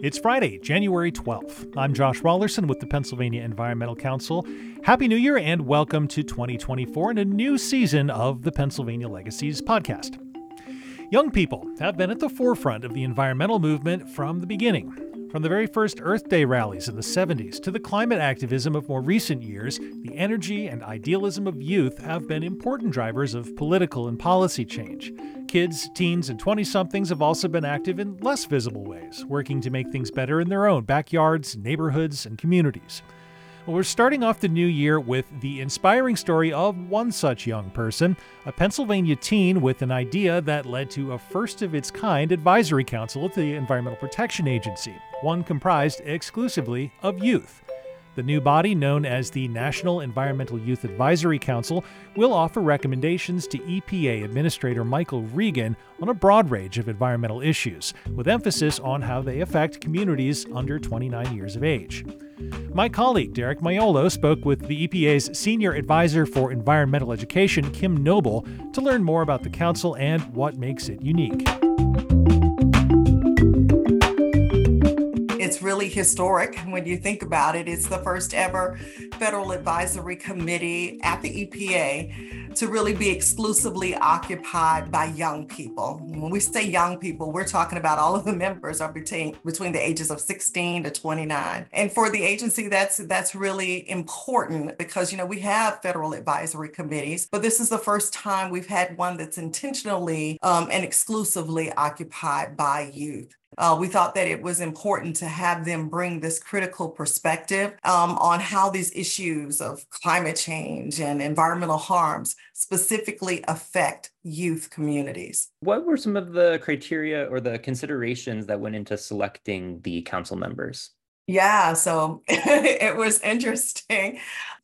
It's Friday, January 12th. I'm Josh Raulerson with the Pennsylvania Environmental Council. Happy New Year and welcome to 2024 and a new season of the Pennsylvania Legacies podcast. Young people have been at the forefront of the environmental movement from the beginning. From the very first Earth Day rallies in the 70s to the climate activism of more recent years, the energy and idealism of youth have been important drivers of political and policy change. Kids, teens, and 20 somethings have also been active in less visible ways, working to make things better in their own backyards, neighborhoods, and communities. Well, we're starting off the new year with the inspiring story of one such young person, a Pennsylvania teen with an idea that led to a first of its kind advisory council at the Environmental Protection Agency, one comprised exclusively of youth. The new body, known as the National Environmental Youth Advisory Council, will offer recommendations to EPA Administrator Michael Regan on a broad range of environmental issues, with emphasis on how they affect communities under 29 years of age. My colleague Derek Maiolo spoke with the EPA's Senior Advisor for Environmental Education, Kim Noble, to learn more about the council and what makes it unique. Really historic when you think about it. It's the first ever federal advisory committee at the EPA to really be exclusively occupied by young people. When we say young people, we're talking about all of the members are between between the ages of 16 to 29. And for the agency, that's that's really important because you know we have federal advisory committees, but this is the first time we've had one that's intentionally um, and exclusively occupied by youth. Uh, we thought that it was important to have them bring this critical perspective um, on how these issues of climate change and environmental harms specifically affect youth communities. What were some of the criteria or the considerations that went into selecting the council members? Yeah, so it was interesting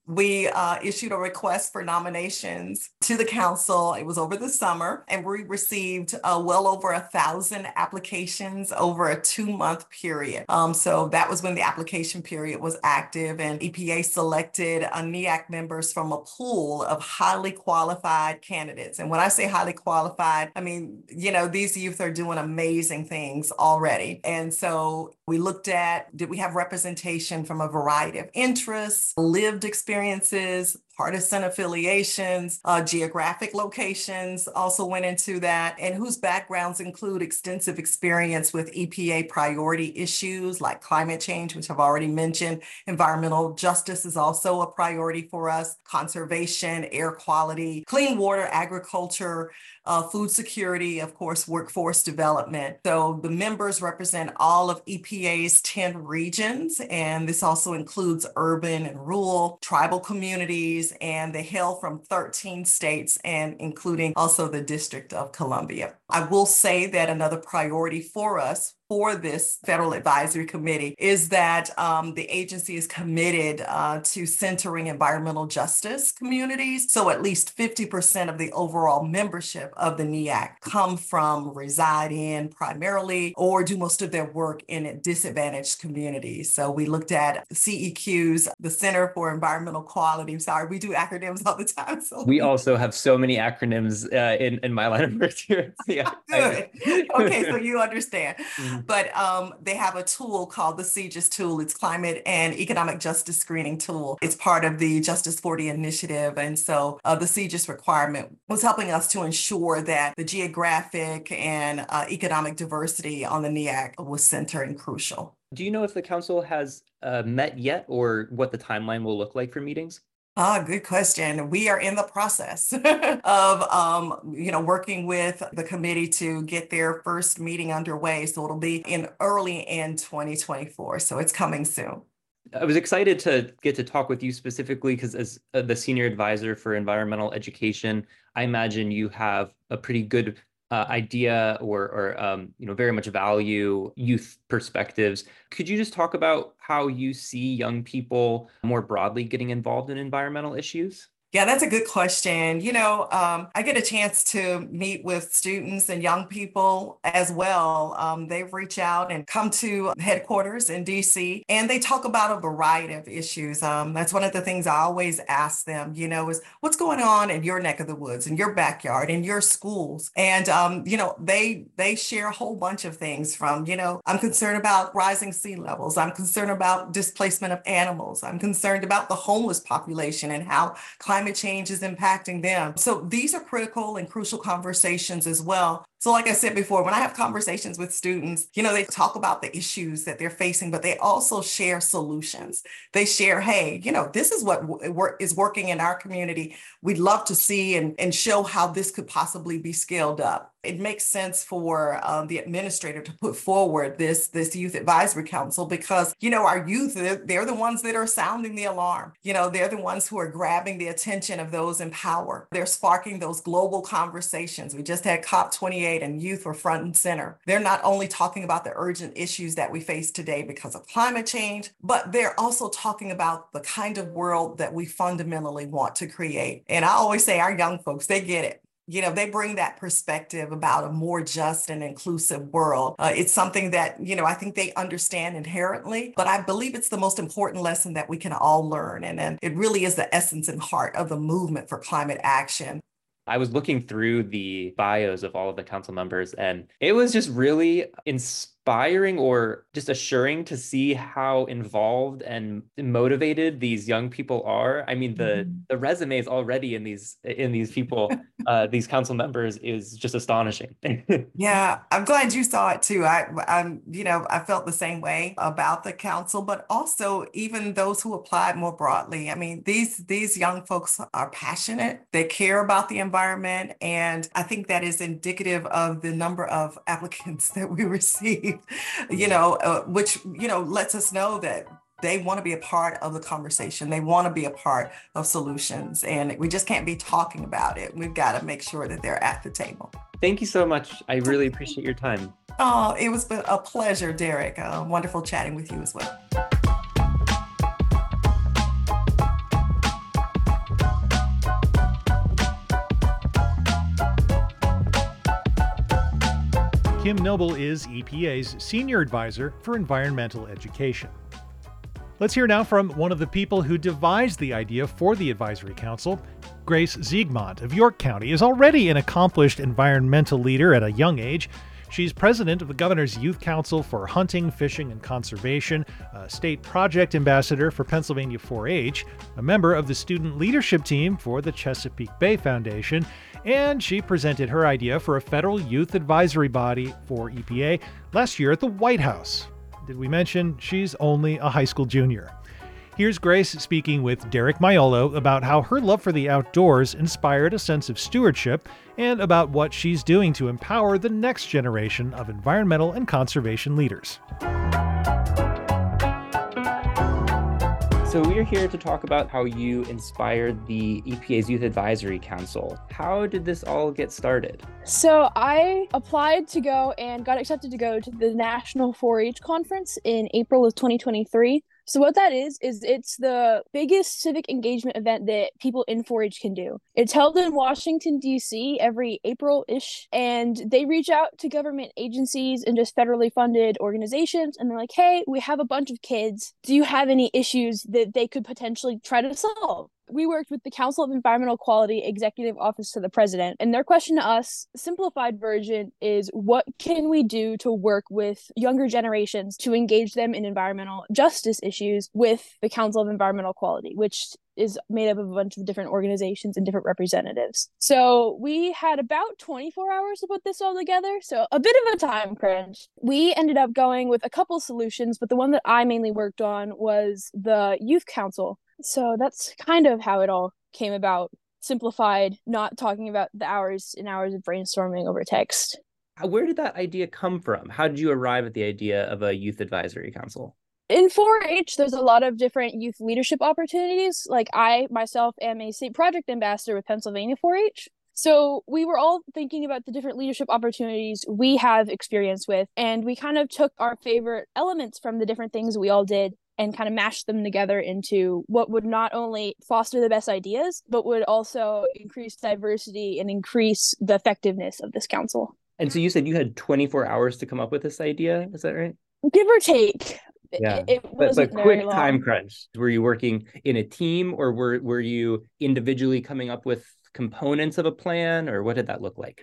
we uh, issued a request for nominations to the council. It was over the summer, and we received uh, well over a thousand applications over a two month period. Um, so that was when the application period was active, and EPA selected a NEYAC members from a pool of highly qualified candidates. And when I say highly qualified, I mean, you know, these youth are doing amazing things already. And so we looked at did we have representation from a variety of interests, lived experience experiences, partisan affiliations, uh, geographic locations also went into that, and whose backgrounds include extensive experience with EPA priority issues like climate change, which I've already mentioned. Environmental justice is also a priority for us, conservation, air quality, clean water, agriculture, uh, food security, of course, workforce development. So the members represent all of EPA's 10 regions, and this also includes urban and rural, tribal communities, and they hail from 13 states and including also the District of Columbia. I will say that another priority for us for this federal advisory committee is that um, the agency is committed uh, to centering environmental justice communities. So at least 50% of the overall membership of the NEYAC come from reside in primarily or do most of their work in disadvantaged communities. So we looked at CEQs, the Center for Environmental Quality. Sorry, we do acronyms all the time. So we also have so many acronyms uh, in, in my line of work here. Yeah. Good. okay, so you understand. Mm-hmm. But um, they have a tool called the CEJS tool. It's Climate and Economic Justice Screening Tool. It's part of the Justice 40 initiative. And so uh, the CEJS requirement was helping us to ensure that the geographic and uh, economic diversity on the NEYAC was centered and crucial. Do you know if the council has uh, met yet or what the timeline will look like for meetings? Ah, good question. We are in the process of, um, you know, working with the committee to get their first meeting underway. So it'll be in early in 2024. So it's coming soon. I was excited to get to talk with you specifically because as uh, the senior advisor for environmental education, I imagine you have a pretty good uh, idea or, or um, you know very much value youth perspectives. Could you just talk about how you see young people more broadly getting involved in environmental issues? Yeah, that's a good question. You know, um, I get a chance to meet with students and young people as well. Um, they reach out and come to headquarters in DC and they talk about a variety of issues. Um, that's one of the things I always ask them, you know, is what's going on in your neck of the woods, in your backyard, in your schools? And, um, you know, they, they share a whole bunch of things from, you know, I'm concerned about rising sea levels. I'm concerned about displacement of animals. I'm concerned about the homeless population and how climate climate change is impacting them. So these are critical and crucial conversations as well. So, like I said before, when I have conversations with students, you know, they talk about the issues that they're facing, but they also share solutions. They share, hey, you know, this is what is working in our community. We'd love to see and, and show how this could possibly be scaled up. It makes sense for um, the administrator to put forward this, this youth advisory council because, you know, our youth, they're, they're the ones that are sounding the alarm. You know, they're the ones who are grabbing the attention of those in power. They're sparking those global conversations. We just had COP28 and youth were front and center. They're not only talking about the urgent issues that we face today because of climate change, but they're also talking about the kind of world that we fundamentally want to create. And I always say our young folks, they get it you know they bring that perspective about a more just and inclusive world uh, it's something that you know i think they understand inherently but i believe it's the most important lesson that we can all learn and, and it really is the essence and heart of the movement for climate action I was looking through the bios of all of the council members, and it was just really inspiring inspiring or just assuring to see how involved and motivated these young people are. I mean the mm-hmm. the resumes already in these in these people uh these council members is just astonishing. Yeah i'm glad you saw it too. I i'm you know i felt the same way about the council but also even those who applied more broadly. I mean these these young folks are passionate. They care about the environment and i think that is indicative of the number of applicants that we receive you know, uh, which, you know, lets us know that they want to be a part of the conversation. They want to be a part of solutions. And we just can't be talking about it. We've got to make sure that they're at the table. Thank you so much. I really appreciate your time. Oh, it was a pleasure, Derek. Uh, wonderful chatting with you as well. Kim Noble is EPA's Senior Advisor for Environmental Education. Let's hear now from one of the people who devised the idea for the Advisory Council. Grace Ziegmont of York County is already an accomplished environmental leader at a young age. She's president of the Governor's Youth Council for Hunting, Fishing, and Conservation, a state project ambassador for Pennsylvania 4 H, a member of the student leadership team for the Chesapeake Bay Foundation, and she presented her idea for a federal youth advisory body for EPA last year at the White House. Did we mention she's only a high school junior? Here's Grace speaking with Derek Maiolo about how her love for the outdoors inspired a sense of stewardship and about what she's doing to empower the next generation of environmental and conservation leaders. So, we're here to talk about how you inspired the EPA's Youth Advisory Council. How did this all get started? So, I applied to go and got accepted to go to the National 4 H conference in April of 2023. So what that is is it's the biggest civic engagement event that people in 4-H can do. It's held in Washington D.C. every April-ish and they reach out to government agencies and just federally funded organizations and they're like, "Hey, we have a bunch of kids. Do you have any issues that they could potentially try to solve?" We worked with the Council of Environmental Quality Executive Office to the President, and their question to us, simplified version, is what can we do to work with younger generations to engage them in environmental justice issues with the Council of Environmental Quality, which is made up of a bunch of different organizations and different representatives. So we had about 24 hours to put this all together. So a bit of a time crunch. We ended up going with a couple solutions, but the one that I mainly worked on was the Youth Council, so that's kind of how it all came about. Simplified, not talking about the hours and hours of brainstorming over text. Where did that idea come from? How did you arrive at the idea of a youth advisory council? in 4-H, there's a lot of different youth leadership opportunities. Like I myself am a state project ambassador with Pennsylvania 4-H. So we were all thinking about the different leadership opportunities we have experience with, and we kind of took our favorite elements from the different things we all did and kind of mash them together into what would not only foster the best ideas, but would also increase diversity and increase the effectiveness of this council. And so you said you had 24 hours to come up with this idea. Is that right? Give or take. Yeah. It, it wasn't but quick very time crunch. Were you working in a team or were, were you individually coming up with components of a plan or what did that look like?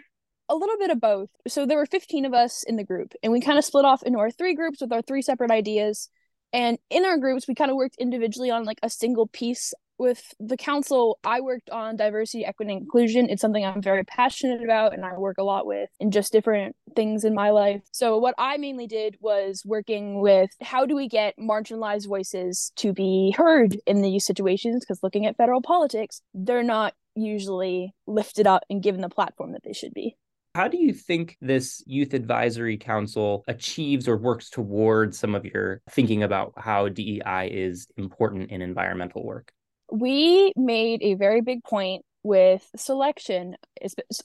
a little bit of both. So there were 15 of us in the group, and we kind of split off into our three groups with our three separate ideas. And in our groups, we kind of worked individually on like a single piece. With the council, I worked on diversity, equity, and inclusion. It's something I'm very passionate about and I work a lot with in just different things in my life. So, what I mainly did was working with how do we get marginalized voices to be heard in these situations? Because looking at federal politics, they're not usually lifted up and given the platform that they should be. How do you think this youth advisory council achieves or works towards some of your thinking about how DEI is important in environmental work? we made a very big point with selection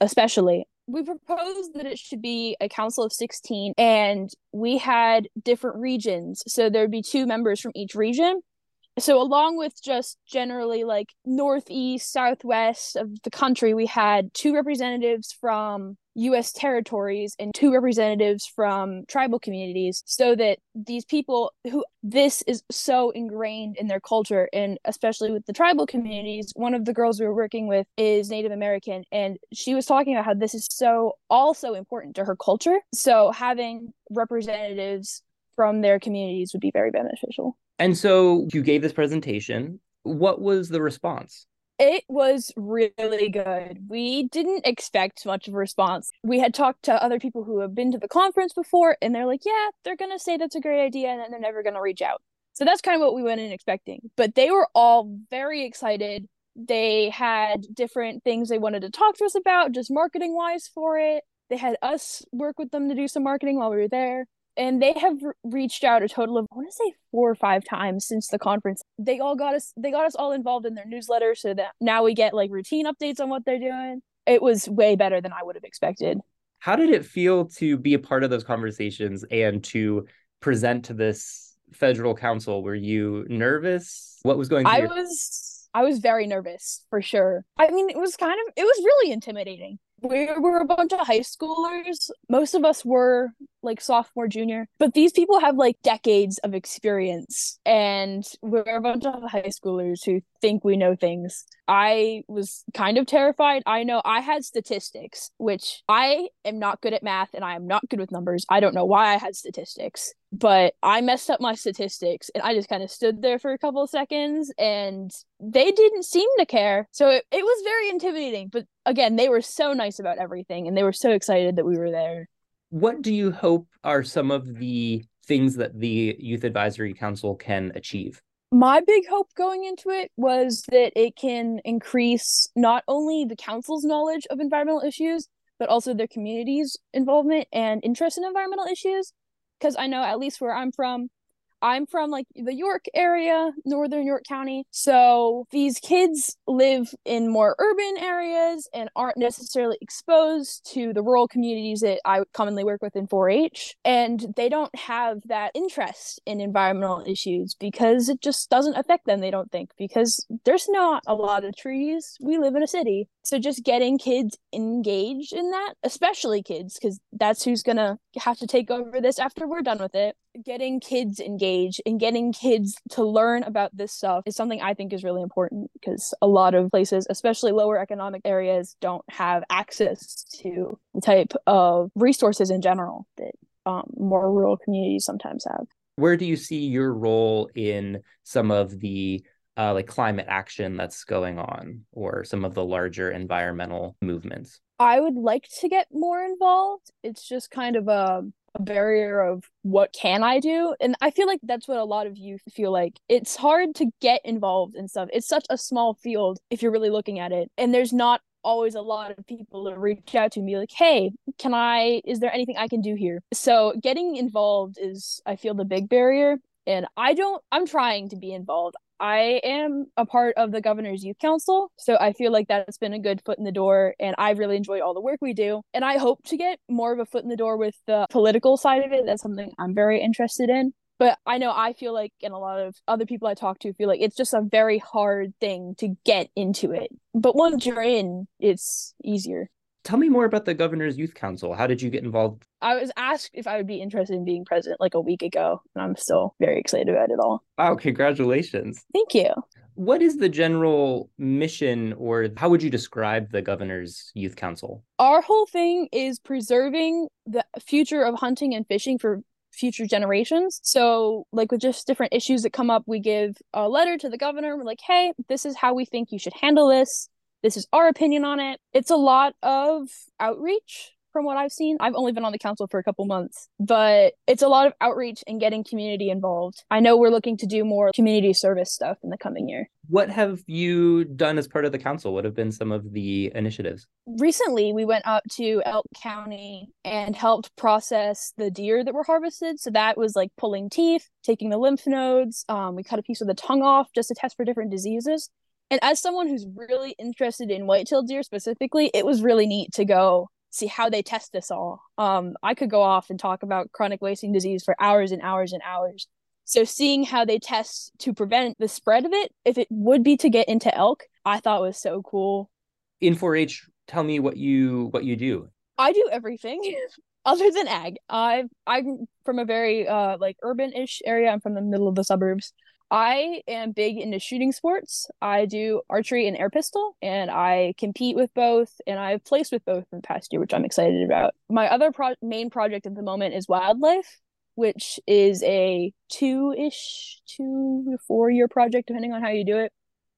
especially. We proposed that it should be a council of 16 and we had different regions. So there'd be two members from each region. So along with just generally like northeast southwest of the country we had two representatives from US territories and two representatives from tribal communities so that these people who this is so ingrained in their culture and especially with the tribal communities one of the girls we were working with is Native American and she was talking about how this is so also important to her culture so having representatives from their communities would be very beneficial And so you gave this presentation. What was the response? It was really good. We didn't expect much of a response. We had talked to other people who have been to the conference before, and they're like, yeah, they're going to say that's a great idea, and then they're never going to reach out. So that's kind of what we went in expecting. But they were all very excited. They had different things they wanted to talk to us about, just marketing wise for it. They had us work with them to do some marketing while we were there and they have re- reached out a total of I want to say four or five times since the conference. They all got us they got us all involved in their newsletter so that now we get like routine updates on what they're doing. It was way better than I would have expected. How did it feel to be a part of those conversations and to present to this federal council? Were you nervous? What was going through I your- was I was very nervous for sure. I mean, it was kind of it was really intimidating. We were a bunch of high schoolers. Most of us were like sophomore, junior, but these people have like decades of experience, and we're a bunch of high schoolers who think we know things. I was kind of terrified. I know I had statistics, which I am not good at math and I am not good with numbers. I don't know why I had statistics, but I messed up my statistics and I just kind of stood there for a couple of seconds and they didn't seem to care. So it, it was very intimidating. But again, they were so nice about everything and they were so excited that we were there. What do you hope are some of the things that the Youth Advisory Council can achieve? My big hope going into it was that it can increase not only the council's knowledge of environmental issues, but also their community's involvement and interest in environmental issues. Because I know, at least where I'm from, I'm from like the York area, northern York County. So these kids live in more urban areas and aren't necessarily exposed to the rural communities that I commonly work with in 4 H. And they don't have that interest in environmental issues because it just doesn't affect them, they don't think, because there's not a lot of trees. We live in a city. So just getting kids engaged in that, especially kids, because that's who's going to have to take over this after we're done with it getting kids engaged and getting kids to learn about this stuff is something I think is really important because a lot of places, especially lower economic areas, don't have access to the type of resources in general that um, more rural communities sometimes have. Where do you see your role in some of the uh, like climate action that's going on or some of the larger environmental movements? I would like to get more involved. It's just kind of a a barrier of what can I do? And I feel like that's what a lot of youth feel like. It's hard to get involved in stuff. It's such a small field if you're really looking at it. And there's not always a lot of people to reach out to and be like, hey, can I, is there anything I can do here? So getting involved is, I feel, the big barrier. And I don't, I'm trying to be involved. I am a part of the governor's youth council, so I feel like that's been a good foot in the door, and I really enjoy all the work we do. And I hope to get more of a foot in the door with the political side of it. That's something I'm very interested in. But I know I feel like, and a lot of other people I talk to feel like it's just a very hard thing to get into it. But once you're in, it's easier. Tell me more about the Governor's Youth Council. How did you get involved? I was asked if I would be interested in being president like a week ago, and I'm still very excited about it all. Wow, congratulations. Thank you. What is the general mission, or how would you describe the Governor's Youth Council? Our whole thing is preserving the future of hunting and fishing for future generations. So, like with just different issues that come up, we give a letter to the governor. We're like, hey, this is how we think you should handle this. This is our opinion on it. It's a lot of outreach from what I've seen. I've only been on the council for a couple months, but it's a lot of outreach and getting community involved. I know we're looking to do more community service stuff in the coming year. What have you done as part of the council? What have been some of the initiatives? Recently, we went up to Elk County and helped process the deer that were harvested. So that was like pulling teeth, taking the lymph nodes. Um, we cut a piece of the tongue off just to test for different diseases. And as someone who's really interested in white-tailed deer specifically, it was really neat to go see how they test this all. Um, I could go off and talk about chronic wasting disease for hours and hours and hours. So seeing how they test to prevent the spread of it, if it would be to get into elk, I thought was so cool. In 4-H, tell me what you what you do. I do everything other than ag. I I'm from a very uh like urban-ish area. I'm from the middle of the suburbs. I am big into shooting sports. I do archery and air pistol, and I compete with both, and I've placed with both in the past year, which I'm excited about. My other pro- main project at the moment is wildlife, which is a two ish, two to four year project, depending on how you do it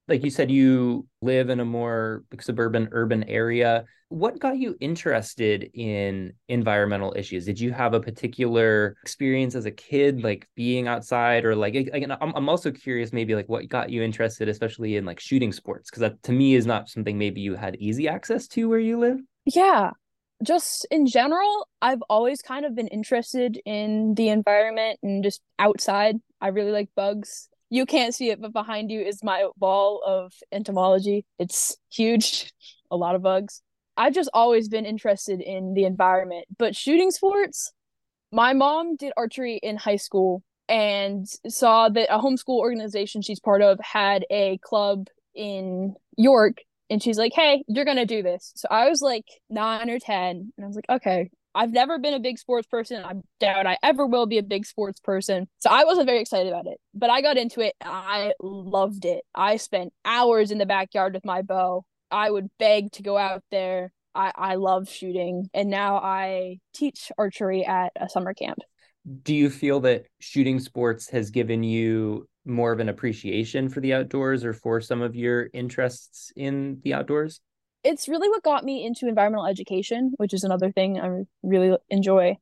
like you said you live in a more suburban urban area. What got you interested in environmental issues? Did you have a particular experience as a kid like being outside or like again i'm, also curious maybe like what got you interested especially in like shooting sports? Because that to me is not something maybe you had easy access to where you live. Yeah. Just in general i've always kind of been interested in the environment and just outside. I really like bugs you can't see it, but behind you is my wall of entomology. It's huge, a lot of bugs. I've just always been interested in the environment, but shooting sports, my mom did archery in high school and saw that a homeschool organization she's part of had a club in York and she's like, "Hey, you're going to do this." So I was like 9 or 10 and I was like, "Okay, I've never been a big sports person. I doubt I ever will be a big sports person. So I wasn't very excited about it. But I got into it. I loved it. I spent hours in the backyard with my bow. I would beg to go out there. I, I love shooting. And now I teach archery at a summer camp. Do you feel that shooting sports has given you more of an appreciation for the outdoors or for some of your interests in the outdoors? It's really what got me into environmental education, which is another thing I really enjoy.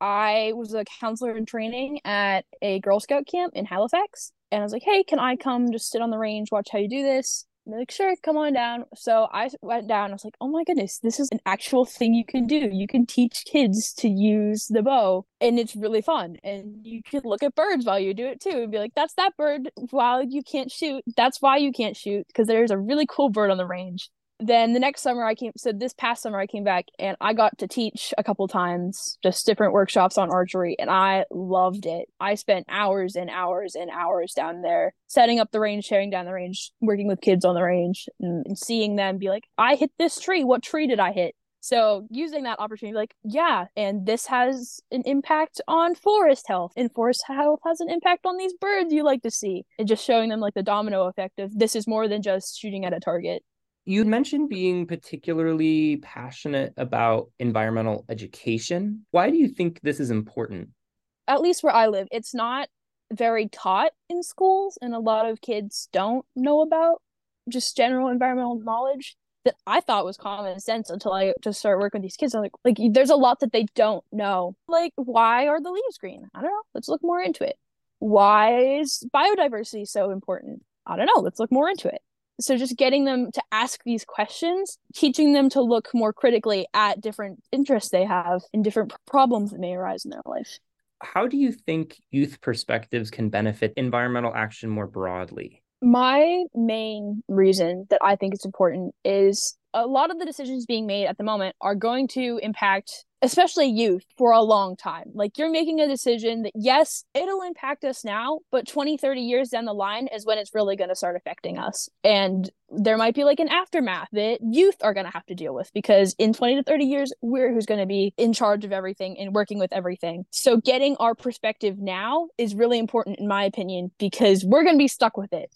I was a counselor in training at a Girl Scout camp in Halifax. And I was like, hey, can I come just sit on the range, watch how you do this? And they're like, sure, come on down. So I went down. I was like, oh my goodness, this is an actual thing you can do. You can teach kids to use the bow, and it's really fun. And you can look at birds while you do it too and be like, that's that bird. While you can't shoot, that's why you can't shoot, because there's a really cool bird on the range then the next summer I came so this past summer I came back and I got to teach a couple times just different workshops on archery and I loved it. I spent hours and hours and hours down there setting up the range, sharing down the range, working with kids on the range and, and seeing them be like, I hit this tree. What tree did I hit? So using that opportunity, like, yeah, and this has an impact on forest health, and forest health has an impact on these birds you like to see, and just showing them like the domino effect of this is more than just shooting at a target. You mentioned being particularly passionate about environmental education. Why do you think this is important? At least where I live, it's not very taught in schools, and a lot of kids don't know about just general environmental knowledge that I thought was common sense until I just started working with these kids. I'm like, like there's a lot that they don't know. Like, why are the leaves green? I don't know. Let's look more into it. Why is biodiversity so important? I don't know. Let's look more into it so just getting them to ask these questions teaching them to look more critically at different interests they have and different problems that may arise in their life. How do you think youth perspectives can benefit environmental action more broadly? My main reason that i think it's important is a lot of the decisions being made at the moment are going to impact especially youth, for a long time. Like you're making a decision that, yes, it'll impact us now, but 20, 30 years down the line is when it's really going to start affecting us. And there might be like an aftermath that youth are going to have to deal with because in 20 to 30 years, we're who's going to be in charge of everything and working with everything. So getting our perspective now is really important, in my opinion, because we're going to be stuck with it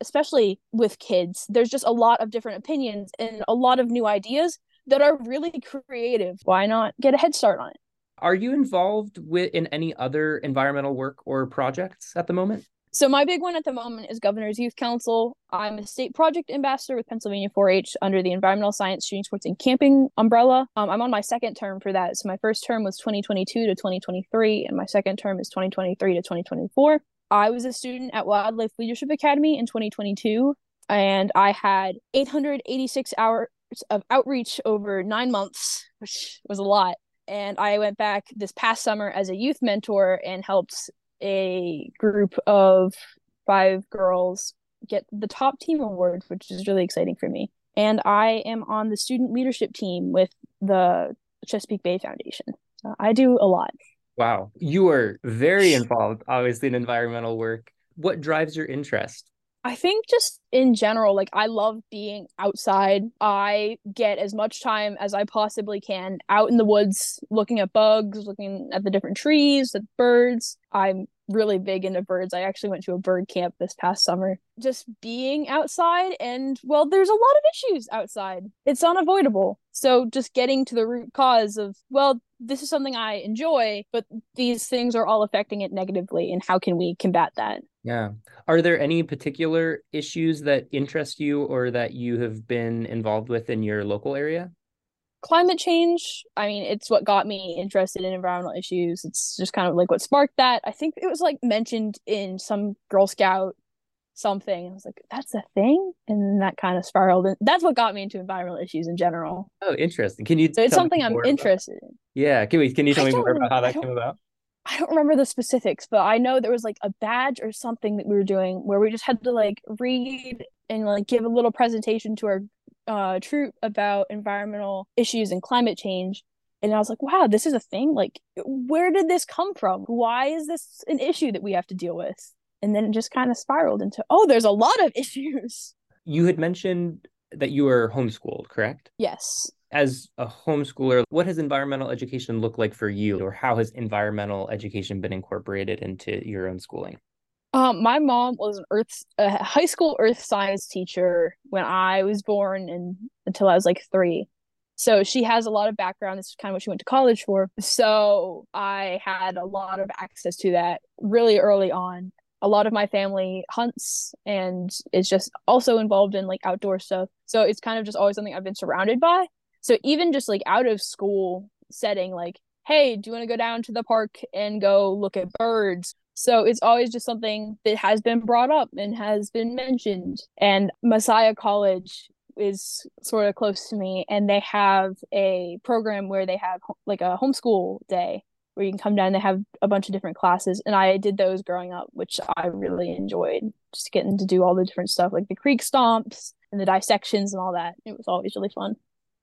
especially with kids, there's just a lot of different opinions and a lot of new ideas that are really creative. Why not get a head start on it? Are you involved with in any other environmental work or projects at the moment? So my big one at the moment is Governor's Youth Council. I'm a state project ambassador with Pennsylvania 4-H under the Environmental Science, Shooting Sports, and Camping umbrella. Um, I'm on my second term for that. So my first term was 2022 to 2023, and my second term is 2023 to 2024. I was a student at Wildlife Leadership Academy in 2022, and I had 886 hours of outreach over nine months, which was a lot. And I went back this past summer as a youth mentor and helped a group of five girls get the top team award, which is really exciting for me. And I am on the student leadership team with the Chesapeake Bay Foundation. So I do a lot. Wow. You are very involved, obviously, in environmental work. What drives your interest? I think just in general, like I love being outside. I get as much time as I possibly can out in the woods, looking at bugs, looking at the different trees, the birds. I'm really big into birds. I actually went to a bird camp this past summer. Just being outside, and well, there's a lot of issues outside. It's unavoidable. So, just getting to the root cause of, well, this is something I enjoy, but these things are all affecting it negatively, and how can we combat that? Yeah. Are there any particular issues that interest you or that you have been involved with in your local area? Climate change i mean it's what got me interested in environmental issues. It's just kind of like what sparked that. I think it was like mentioned in some girl scout something. I was like that's a thing? And that kind of spiraled and that's what got me into environmental issues in general. Oh interesting. Can you so it's something i'm interested in. Yeah can we can you tell me more about how that came about? I don't remember the specifics, but I know there was like a badge or something that we were doing where we just had to like read and like give a little presentation to our uh, troop about environmental issues and climate change. And I was like, wow, this is a thing. Like, where did this come from? Why is this an issue that we have to deal with? And then it just kind of spiraled into, oh, there's a lot of issues. You had mentioned that you were homeschooled, correct? Yes. As a homeschooler, what has environmental education looked like for you, or how has environmental education been incorporated into your own schooling? Um, my mom was an earth a high school earth science teacher when I was born and until I was like three. So she has a lot of background. This is kind of what she went to college for. So I had a lot of access to that really early on. A lot of my family hunts and is just also involved in like outdoor stuff. So it's kind of just always something I've been surrounded by. So even just like out of school setting, like, hey, do you want to go down to the park and go look at birds? So it's always just something that has been brought up and has been mentioned. And Messiah College is sort of close to me, and they have a program where they have like a homeschool day where you can come down. They have a bunch of different classes, and I did those growing up, which I really enjoyed. Just getting to do all the different stuff, like the creek stomps and the dissections and all that. It was always really fun.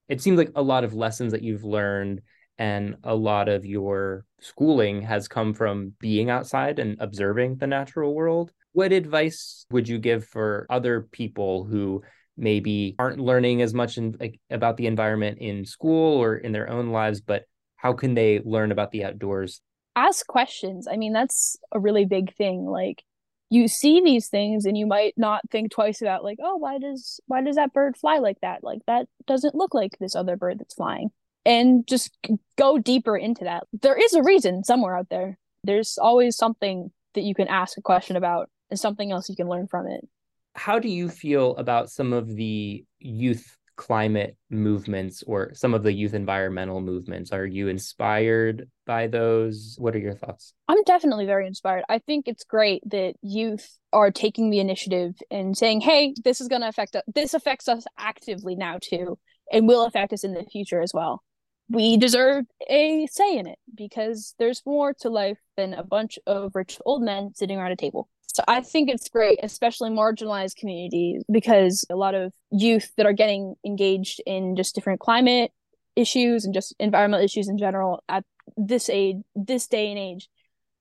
It seems like a lot of lessons that you've learned and a lot of your schooling has come from being outside and observing the natural world. What advice would you give for other people who maybe aren't learning as much in, like, about the environment in school or in their own lives, but how can they learn about the outdoors? Ask questions. I mean, that's a really big thing. Like, you see these things and you might not think twice about like oh why does why does that bird fly like that like that doesn't look like this other bird that's flying and just go deeper into that. There is a reason somewhere out there. There's always something that you can ask a question about and something else you can learn from it. How do you feel about some of the youth climate movements or some of the youth environmental movements? Are you inspired by those? What are your thoughts? I'm definitely very inspired. I think it's great that youth are taking the initiative and saying, "Hey, this is going to affect us. This affects us actively now too, and will affect us in the future as well." We deserve a say in it because there's more to life than a bunch of rich old men sitting around a table. So I think it's great, especially marginalized communities, because a lot of youth that are getting engaged in just different climate issues and just environmental issues in general at this age, this day and age,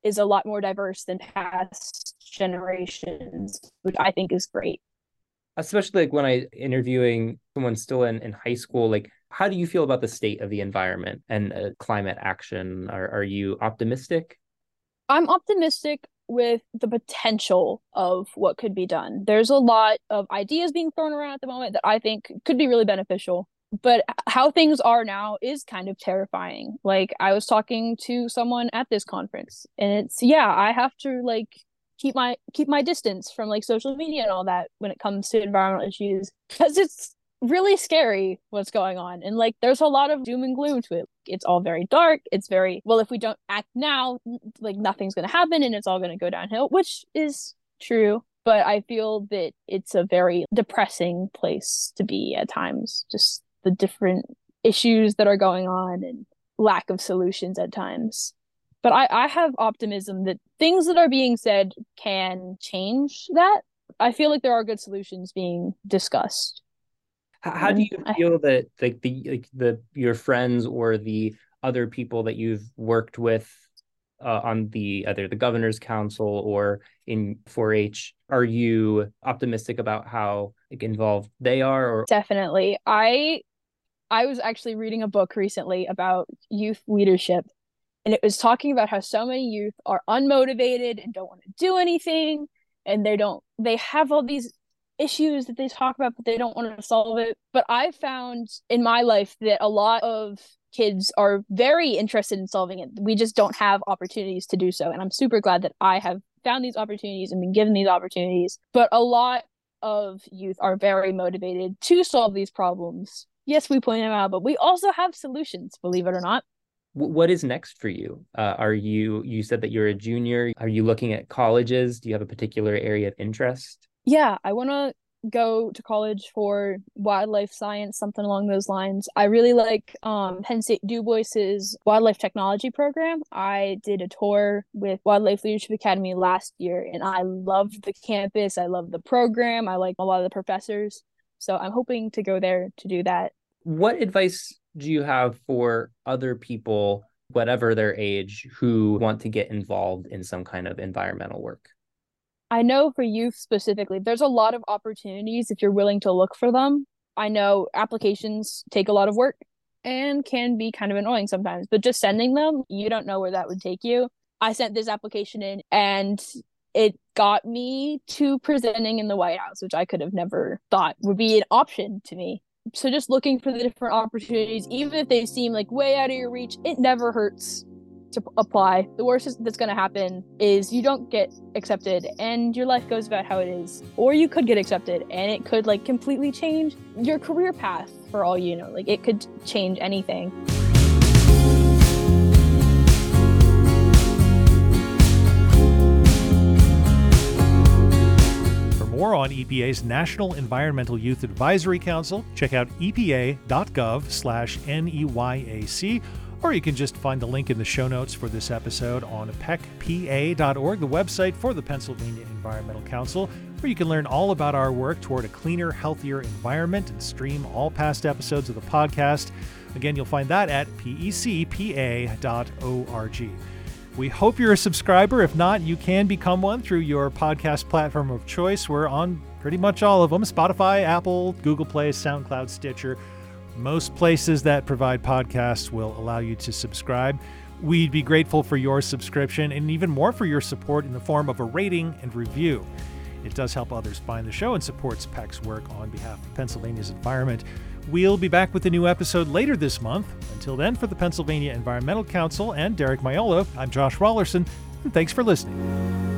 is a lot more diverse than past generations, which I think is great. Especially like when I interviewing someone still in, in high school, like how do you feel about the state of the environment and uh, climate action? Are are you optimistic? I'm optimistic with the potential of what could be done. There's a lot of ideas being thrown around at the moment that I think could be really beneficial. But how things are now is kind of terrifying. Like I was talking to someone at this conference and it's yeah, I have to like keep my keep my distance from like social media and all that when it comes to environmental issues because it's really scary what's going on. And like there's a lot of doom and gloom to it. It's all very dark. It's very well if we don't act now like nothing's going to happen and it's all going to go downhill which is true. But i feel that it's a very depressing place to be at times. Just the different issues that are going on and lack of solutions at times. But i i have optimism that things that are being said can change that. I feel like there are good solutions being discussed how, how do you feel that like the like the your friends or the other people that you've worked with uh, on the either the governor's council or in 4-H are you optimistic about how like involved they are or? Definitely. I i was actually reading a book recently about youth leadership and it was talking about how so many youth are unmotivated and don't want to do anything and they don't they have all these issues that they talk about, but they don't want to solve it. But I've found in my life that a lot of kids are very interested in solving it. We just don't have opportunities to do so. And I'm super glad that I have found these opportunities and been given these opportunities. But a lot of youth are very motivated to solve these problems. Yes, we point them out, but we also have solutions, believe it or not. What is next for you? Uh, are you, you said that you're a junior. Are you looking at colleges? Do you have a particular area of interest? Yeah, I want to go to college for wildlife science, something along those lines. I really like um, Penn State DuBois's wildlife technology program. I did a tour with Wildlife Leadership Academy last year, and I loved the campus. I love the program. I like a lot of the professors. So I'm hoping to go there to do that. What advice do you have for other people, whatever their age, who want to get involved in some kind of environmental work? I know for youth specifically, there's a lot of opportunities if you're willing to look for them. I know applications take a lot of work and can be kind of annoying sometimes, but just sending them, you don't know where that would take you. I sent this application in and it got me to presenting in the White House, which I could have never thought would be an option to me. So just looking for the different opportunities, even if they seem like way out of your reach, it never hurts to apply. The worst that's going to happen is you don't get accepted and your life goes about how it is. Or you could get accepted and it could like completely change your career path for all you know. Like it could change anything. For more on EPA's National Environmental Youth Advisory Council, check out epa.gov/neyac or you can just find the link in the show notes for this episode on pecpa.org, the website for the Pennsylvania Environmental Council, where you can learn all about our work toward a cleaner, healthier environment and stream all past episodes of the podcast. Again, you'll find that at pecpa.org. We hope you're a subscriber. If not, you can become one through your podcast platform of choice. We're on pretty much all of them Spotify, Apple, Google Play, SoundCloud, Stitcher. Most places that provide podcasts will allow you to subscribe. We'd be grateful for your subscription and even more for your support in the form of a rating and review. It does help others find the show and supports PEC's work on behalf of Pennsylvania's environment. We'll be back with a new episode later this month. Until then, for the Pennsylvania Environmental Council and Derek Maiolo, I'm Josh Raulerson, and thanks for listening.